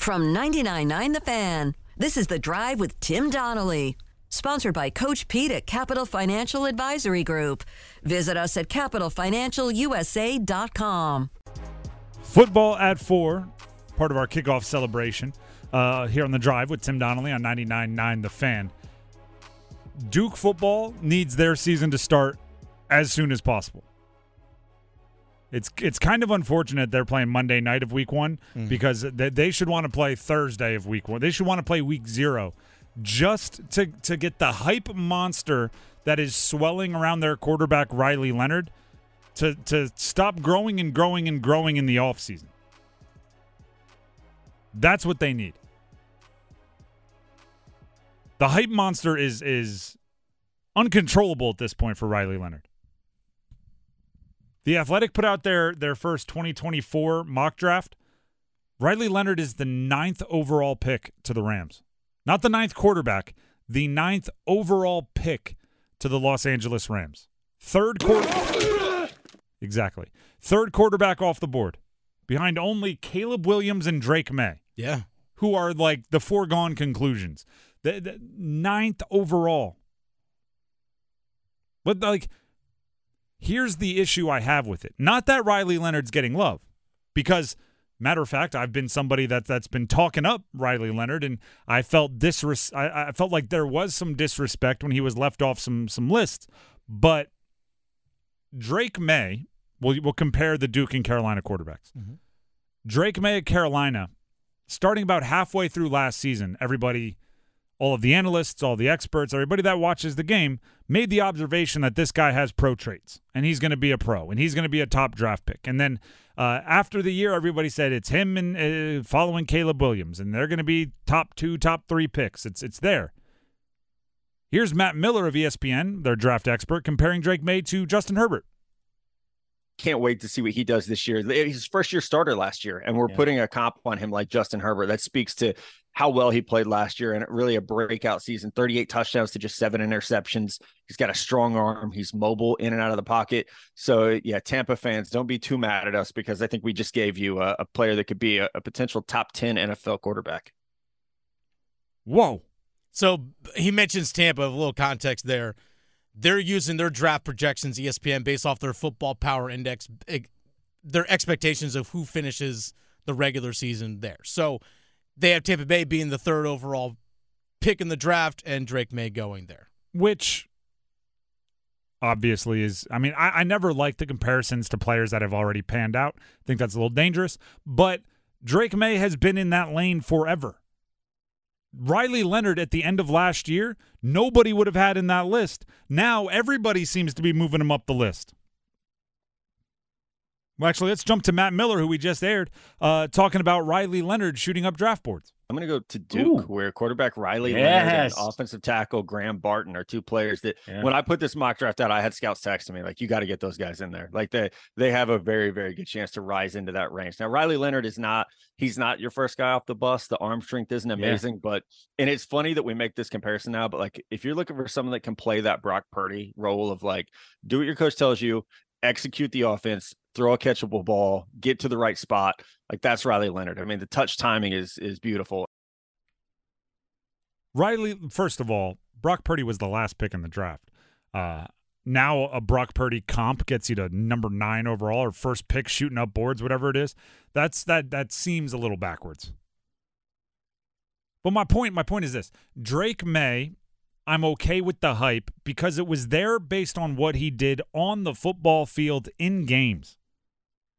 From 99.9 The Fan, this is The Drive with Tim Donnelly. Sponsored by Coach Pete at Capital Financial Advisory Group. Visit us at capitalfinancialusa.com. Football at four, part of our kickoff celebration uh, here on The Drive with Tim Donnelly on 99.9 The Fan. Duke football needs their season to start as soon as possible. It's it's kind of unfortunate they're playing Monday night of week one mm. because they, they should want to play Thursday of week one. They should want to play week zero just to to get the hype monster that is swelling around their quarterback Riley Leonard to to stop growing and growing and growing in the offseason. That's what they need. The hype monster is is uncontrollable at this point for Riley Leonard. The Athletic put out their their first 2024 mock draft. Riley Leonard is the ninth overall pick to the Rams. Not the ninth quarterback, the ninth overall pick to the Los Angeles Rams. Third quarter. exactly. Third quarterback off the board, behind only Caleb Williams and Drake Maye. Yeah. Who are like the foregone conclusions. The, the ninth overall. But like Here's the issue I have with it. Not that Riley Leonard's getting love, because matter of fact, I've been somebody that that's been talking up Riley Leonard, and I felt disres- I, I felt like there was some disrespect when he was left off some some lists. But Drake Maye, we'll we'll compare the Duke and Carolina quarterbacks. Mm-hmm. Drake Maye at Carolina, starting about halfway through last season, everybody all of the analysts, all the experts, everybody that watches the game made the observation that this guy has pro traits and he's going to be a pro and he's going to be a top draft pick. And then uh, after the year, everybody said it's him and uh, following Caleb Williams and they're going to be top two, top three picks. It's it's there. Here's Matt Miller of ESPN, their draft expert, comparing Drake Maye to Justin Herbert can't wait to see what he does this year. He's first year starter last year, and we're yeah. putting a comp on him like Justin Herbert. That speaks to how well he played last year and really a breakout season 38 touchdowns to just seven interceptions. He's got a strong arm. He's mobile in and out of the pocket. So, yeah, Tampa fans, don't be too mad at us because I think we just gave you a, a player that could be a, a potential top 10 NFL quarterback. Whoa. So he mentions Tampa, a little context there. They're using their draft projections, ESPN, based off their football power index, their expectations of who finishes the regular season there. So they have Tampa Bay being the third overall pick in the draft and Drake Maye going there. Which obviously is I mean, I, I never like the comparisons to players that have already panned out. I think that's a little dangerous. But Drake Maye has been in that lane forever. Riley Leonard at the end of last year, nobody would have had in that list. Now everybody seems to be moving him up the list. Well, actually, let's jump to Matt Miller, who we just aired, uh, talking about Riley Leonard shooting up draft boards. I'm going to go to Duke, Ooh. where quarterback Riley yes. Leonard and offensive tackle Graham Barton are two players that yeah. when I put this mock draft out, I had scouts texting me like, "You got to get those guys in there. Like they they have a very very good chance to rise into that range." Now Riley Leonard is not he's not your first guy off the bus. The arm strength isn't amazing, yeah. but and it's funny that we make this comparison now. But like if you're looking for someone that can play that Brock Purdy role of like do what your coach tells you, execute the offense, throw a catchable ball, get to the right spot. Like that's Riley Leonard. I mean, the touch timing is is beautiful. Riley, first of all, Brock Purdy was the last pick in the draft. Uh, now a Brock Purdy comp gets you to number nine overall or first pick shooting up boards, whatever it is. That's that that seems a little backwards. But my point, my point is this: Drake Maye, I'm okay with the hype because it was there based on what he did on the football field in games.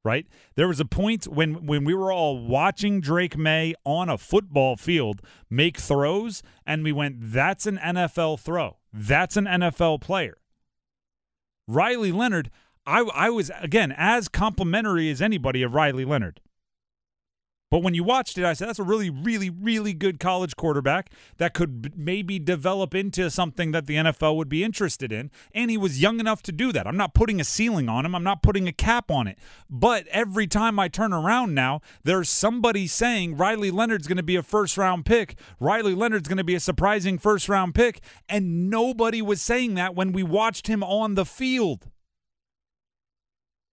Right? There was a point when when we were all watching Drake Maye on a football field make throws and we went that's an NFL throw. That's an NFL player. Riley Leonard, I I was again as complimentary as anybody of Riley Leonard. But when you watched it, I said that's a really, really, really good college quarterback that could maybe develop into something that the NFL would be interested in. And he was young enough to do that. I'm not putting a ceiling on him, I'm not putting a cap on it. But every time I turn around now, there's somebody saying Riley Leonard's going to be a first round pick. Riley Leonard's going to be a surprising first round pick. And nobody was saying that when we watched him on the field.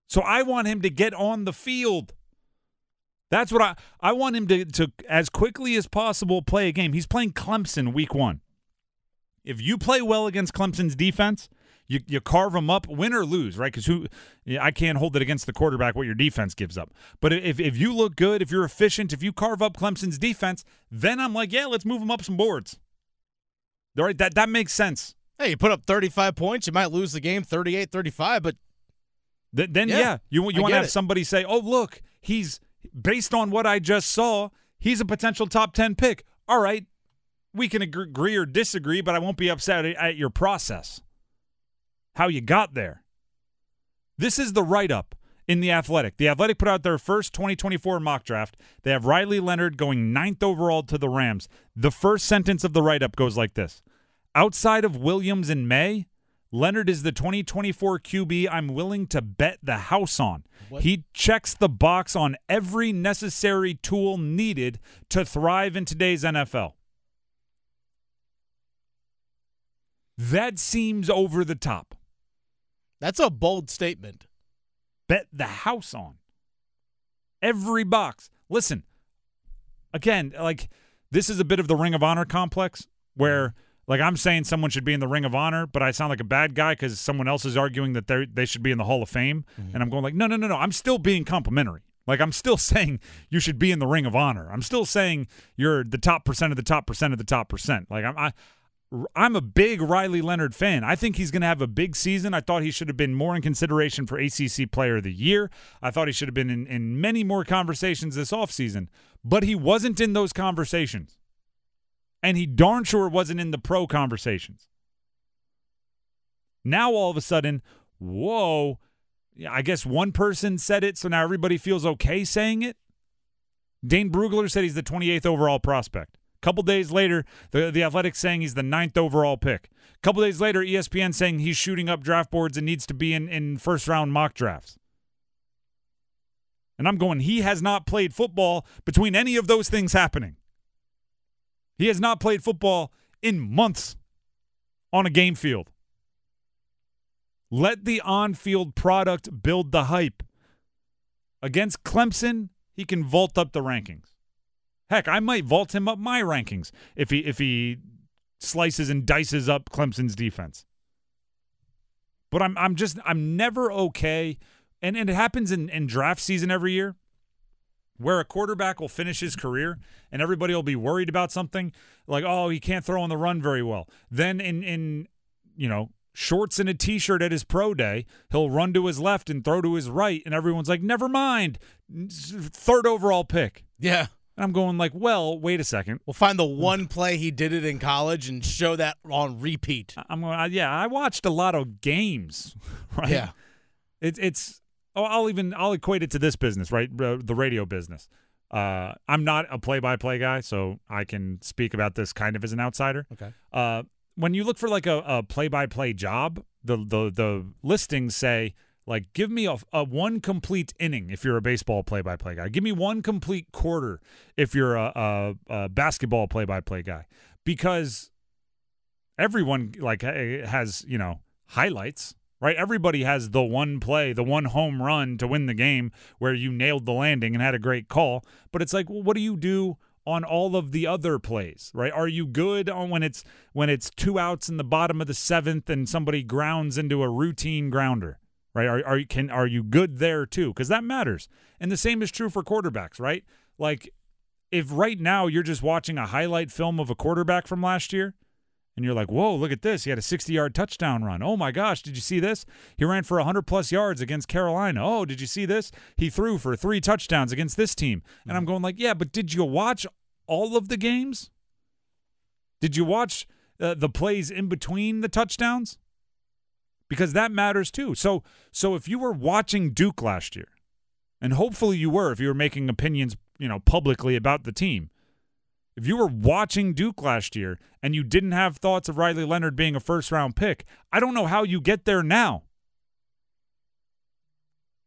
So I want him to get on the field. That's what I I want him to to as quickly as possible play a game. He's playing Clemson week 1. If you play well against Clemson's defense, you you carve them up, win or lose, right? Because who I can't hold it against the quarterback what your defense gives up. But if if you look good, if you're efficient, if you carve up Clemson's defense, then I'm like, yeah, let's move them up some boards. All right, that that makes sense. Hey, you put up 35 points, you might lose the game 38-35, but Th- then yeah, Yeah, you you want to have it. somebody say, "Oh, look, he's based on what I just saw, he's a potential top 10 pick." All right. We can agree or disagree, but I won't be upset at, your process. How you got there. This is the write-up in the Athletic. The Athletic put out their first 2024 mock draft. They have Riley Leonard going ninth overall to the Rams. The first sentence of the write-up goes like this: Outside of Williams in Maye, Leonard is the 2024 QB I'm willing to bet the house on. What? He checks the box on every necessary tool needed to thrive in today's NFL. That seems over the top. that's a bold statement. Bet the house on every box. Listen, again, like this is a bit of the Ring of Honor complex where mm-hmm. Like I'm saying someone should be in the Ring of Honor, but I sound like a bad guy because someone else is arguing that they they should be in the Hall of Fame, mm-hmm. and I'm going like, no, no, no, no. I'm still being complimentary. Like I'm still saying you should be in the Ring of Honor. I'm still saying you're the top percent of the top percent of the top percent. Like I'm I, I'm a big Riley Leonard fan. I think he's going to have a big season. I thought he should have been more in consideration for ACC Player of the Year. I thought he should have been in, in many more conversations this offseason, but he wasn't in those conversations. And he darn sure wasn't in the pro conversations. Now all of a sudden, whoa, I guess one person said it, so now everybody feels okay saying it. Dane Brugler said he's the 28th overall prospect. A Couple days later, the the Athletics saying he's the ninth overall pick. A Couple days later, ESPN saying he's shooting up draft boards and needs to be in, in first round mock drafts. And I'm going, he has not played football between any of those things happening. He has not played football in months on a game field. Let the on field product build the hype. Against Clemson, he can vault up the rankings. Heck, I might vault him up my rankings if he if he slices and dices up Clemson's defense. But I'm I'm just I'm never okay, and, and it happens in, in draft season every year, where a quarterback will finish his career and everybody will be worried about something like oh he can't throw on the run very well. Then in in you know shorts and a t-shirt at his pro day, he'll run to his left and throw to his right, and everyone's like never mind, third overall pick. Yeah. And I'm going like, well, wait a second. We'll find the one play he did it in college and show that on repeat. I'm going, yeah, I watched a lot of games, right? Yeah. It's it's. Oh, I'll even I'll equate it to this business, right? The radio business. Uh, I'm not a play-by-play guy, so I can speak about this kind of as an outsider. Okay. Uh, when you look for like a, a play-by-play job, the the the listings say like give me a, a one complete inning if you're a baseball play-by-play guy. Give me one complete quarter if you're a, a, a basketball play-by-play guy, because everyone like has you know highlights right? Everybody has the one play the one home run to win the game where you nailed the landing and had a great call. But it's like well, what do you do on all of the other plays right? Are you good on when it's when it's two outs in the bottom of the seventh and somebody grounds into a routine grounder right? Are, are you can are you good there too? Because that matters. And the same is true for quarterbacks right? Like if right now you're just watching a highlight film of a quarterback from last year and you're like, whoa, look at this. He had a 60 yard touchdown run. Oh my gosh, did you see this? He ran for 100 plus yards against Carolina. Oh, did you see this? He threw for three touchdowns against this team. And I'm going, like, yeah, but did you watch all of the games? Did you watch uh, the plays in between the touchdowns? Because that matters too. So, so if you were watching Duke last year, and hopefully you were, if you were making opinions, you know, publicly about the team, if you were watching Duke last year and you didn't have thoughts of Riley Leonard being a first round pick, I don't know how you get there now.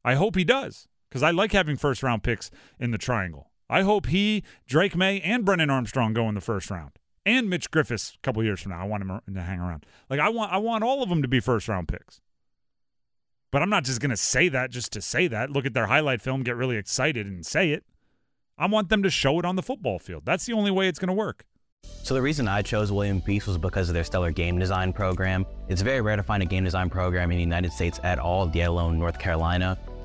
I hope he does because I like having first round picks in the triangle. I hope he, Drake Maye, and Brennan Armstrong go in the first round, and Mitch Griffis a couple years from now. I want him to hang around. Like I want, I want all of them to be first round picks. But I'm not just going to say that just to say that. Look at their highlight film, get really excited, and say it. I want them to show it on the football field. That's the only way it's going to work. So the reason I chose William Peace was because of their stellar game design program. It's very rare to find a game design program in the United States at all, yet alone North Carolina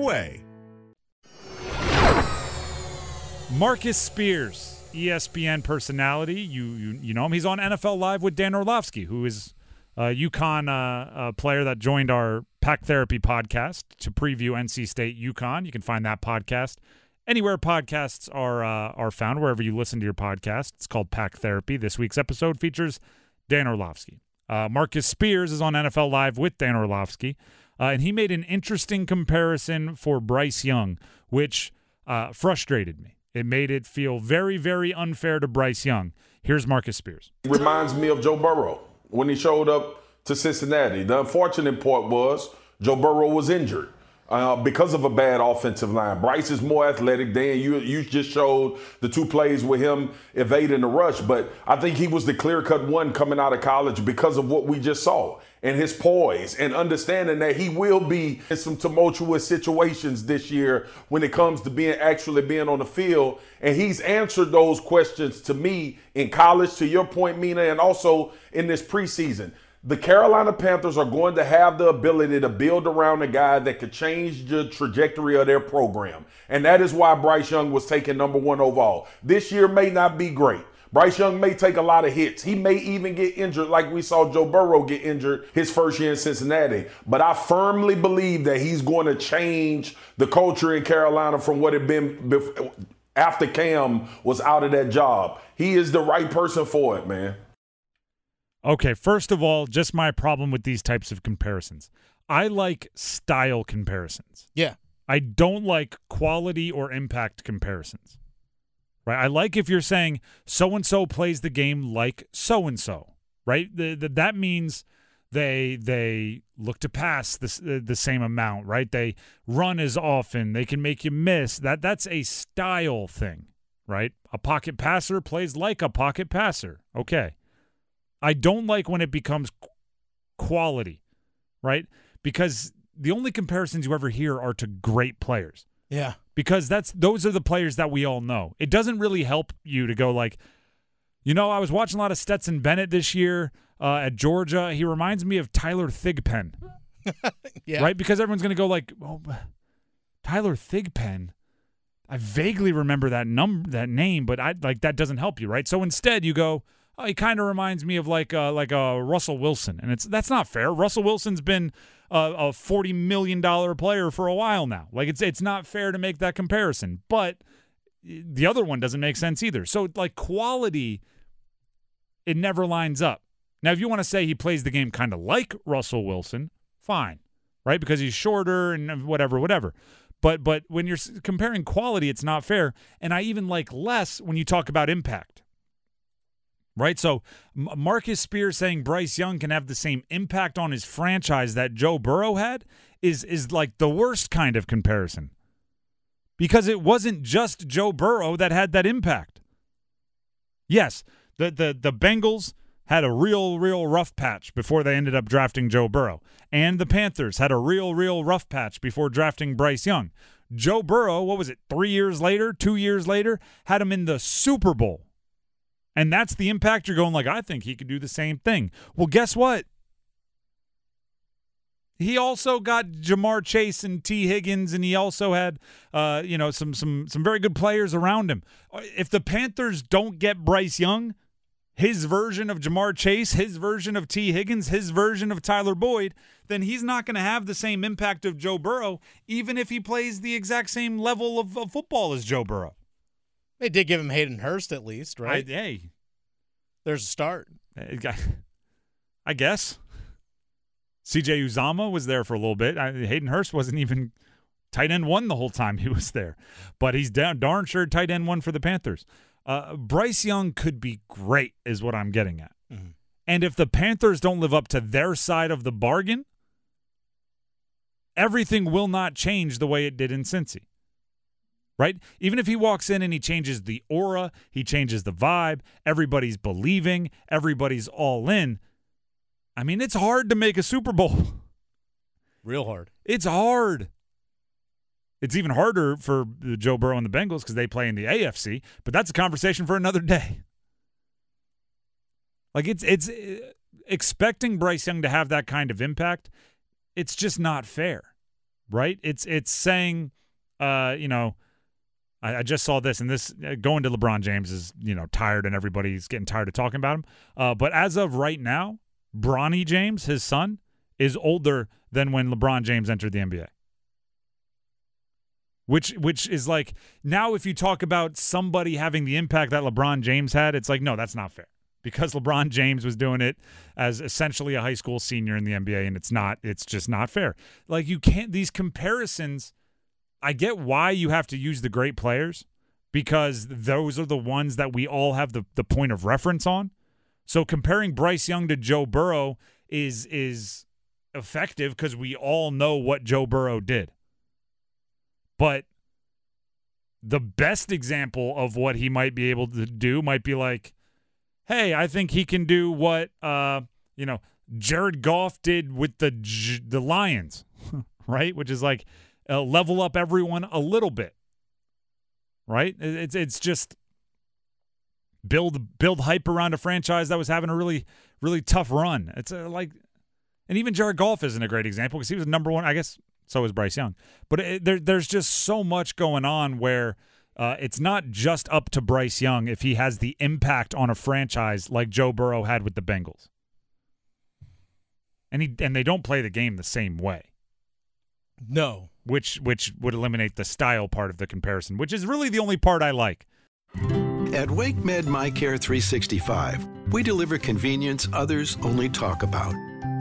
away. Marcus Spears, ESPN personality. You, you you know him. He's on NFL Live with Dan Orlovsky, who is a UConn uh, player that joined our Pack Therapy podcast to preview NC State UConn. You can find that podcast anywhere podcasts are uh, are found, wherever you listen to your podcast. It's called Pack Therapy. This week's episode features Dan Orlovsky. Uh, Marcus Spears is on NFL Live with Dan Orlovsky. Uh, and he made an interesting comparison for Bryce Young, which uh, frustrated me. It made it feel very, very unfair to Bryce Young. Here's Marcus Spears. Reminds me of Joe Burrow when he showed up to Cincinnati. The unfortunate part was Joe Burrow was injured uh, because of a bad offensive line. Bryce is more athletic. Dan, you you just showed the two plays with him evading the rush, but I think he was the clear cut one coming out of college because of what we just saw and his poise and understanding that he will be in some tumultuous situations this year when it comes to being actually being on the field. And he's answered those questions to me in college, to your point, Mina, and also in this preseason the Carolina Panthers are going to have the ability to build around a guy that could change the trajectory of their program. And that is why Bryce Young was taken number one overall. This year may not be great. Bryce Young may take a lot of hits. He may even get injured, like we saw Joe Burrow get injured his first year in Cincinnati. But I firmly believe that he's going to change the culture in Carolina from what it been before, after Cam was out of that job. He is the right person for it, man. Okay, first of all, just my problem with these types of comparisons. I like style comparisons. Yeah. I don't like quality or impact comparisons. Right? I like if you're saying so and so plays the game like so and so, right? The, the, that means they they look to pass the, the same amount, right? They run as often, they can make you miss. That that's a style thing, right? A pocket passer plays like a pocket passer. Okay. I don't like when it becomes quality, right? Because the only comparisons you ever hear are to great players. Yeah. Because that's those are the players that we all know. It doesn't really help you to go like, you know, I was watching a lot of Stetson Bennett this year uh, at Georgia. He reminds me of Tyler Thigpen. yeah. Right? Because everyone's going to go like, oh, Tyler Thigpen. I vaguely remember that number, that name, but I like that doesn't help you, right? So instead, you go, oh, he kind of reminds me of like uh, like a uh, Russell Wilson, and it's that's not fair. Russell Wilson's been a, a forty million dollar player for a while now. Like it's it's not fair to make that comparison, but the other one doesn't make sense either. So like quality, it never lines up. Now, if you want to say he plays the game kind of like Russell Wilson, fine, right? Because he's shorter and whatever, whatever. But but when you're comparing quality, it's not fair. And I even like less when you talk about impact right? So Marcus Spears saying Bryce Young can have the same impact on his franchise that Joe Burrow had is is like the worst kind of comparison. Because it wasn't just Joe Burrow that had that impact. Yes, the the the Bengals had a real real rough patch before they ended up drafting Joe Burrow. And the Panthers had a real real rough patch before drafting Bryce Young. Joe Burrow, what was it, 3 years later, 2 years later, had him in the Super Bowl and that's the impact you're going like I think he could do the same thing. Well, guess what? He also got Ja'Marr Chase and Tee Higgins, and he also had, uh, you know, some some some very good players around him. If the Panthers don't get Bryce Young, his version of Ja'Marr Chase, his version of Tee Higgins, his version of Tyler Boyd, then he's not going to have the same impact of Joe Burrow, even if he plays the exact same level of, of football as Joe Burrow. They did give him Hayden Hurst at least, right? I, hey, there's a start. I guess. CJ Uzomah was there for a little bit. I, Hayden Hurst wasn't even tight end one the whole time he was there, but he's down, darn sure tight end one for the Panthers. Uh, Bryce Young could be great, is what I'm getting at. Mm-hmm. And if the Panthers don't live up to their side of the bargain, everything will not change the way it did in Cincy. Right? Even if he walks in and he changes the aura, he changes the vibe, everybody's believing, everybody's all in. I mean, it's hard to make a Super Bowl. Real hard. It's hard. It's even harder for the Joe Burrow and the Bengals because they play in the AFC, but that's a conversation for another day. Like it's it's uh, expecting Bryce Young to have that kind of impact. It's just not fair, right? It's it's saying, uh, you know, I, I just saw this, and this uh, going to LeBron James is you know tired, and everybody's getting tired of talking about him. Uh, but as of right now, Bronny James, his son, is older than when LeBron James entered the NBA which which is like now if you talk about somebody having the impact that LeBron James had, it's like no, that's not fair. Because LeBron James was doing it as essentially a high school senior in the NBA and it's not it's just not fair. Like you can't these comparisons I get why you have to use the great players because those are the ones that we all have the, the point of reference on. So comparing Bryce Young to Joe Burrow is is effective because we all know what Joe Burrow did. But the best example of what he might be able to do might be like, hey, I think he can do what uh, you know Jared Goff did with the the Lions, right? Which is like uh, level up everyone a little bit, right? It's it's just build build hype around a franchise that was having a really really tough run. It's uh, like, and even Jared Goff isn't a great example because he was number one. I guess so is Bryce Young. But it, there, there's just so much going on where uh, it's not just up to Bryce Young if he has the impact on a franchise like Joe Burrow had with the Bengals. And he and they don't play the game the same way. No, which which would eliminate the style part of the comparison, which is really the only part I like. At WakeMed MyCare 365, we deliver convenience others only talk about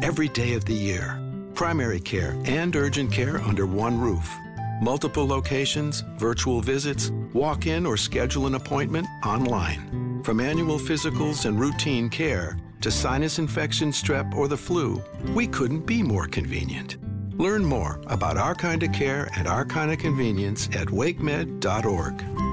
every day of the year primary care and urgent care under one roof. Multiple locations, virtual visits, walk in or schedule an appointment online. From annual physicals and routine care to sinus infection, strep, or the flu, we couldn't be more convenient. Learn more about our kind of care and our kind of convenience at wakemed.org.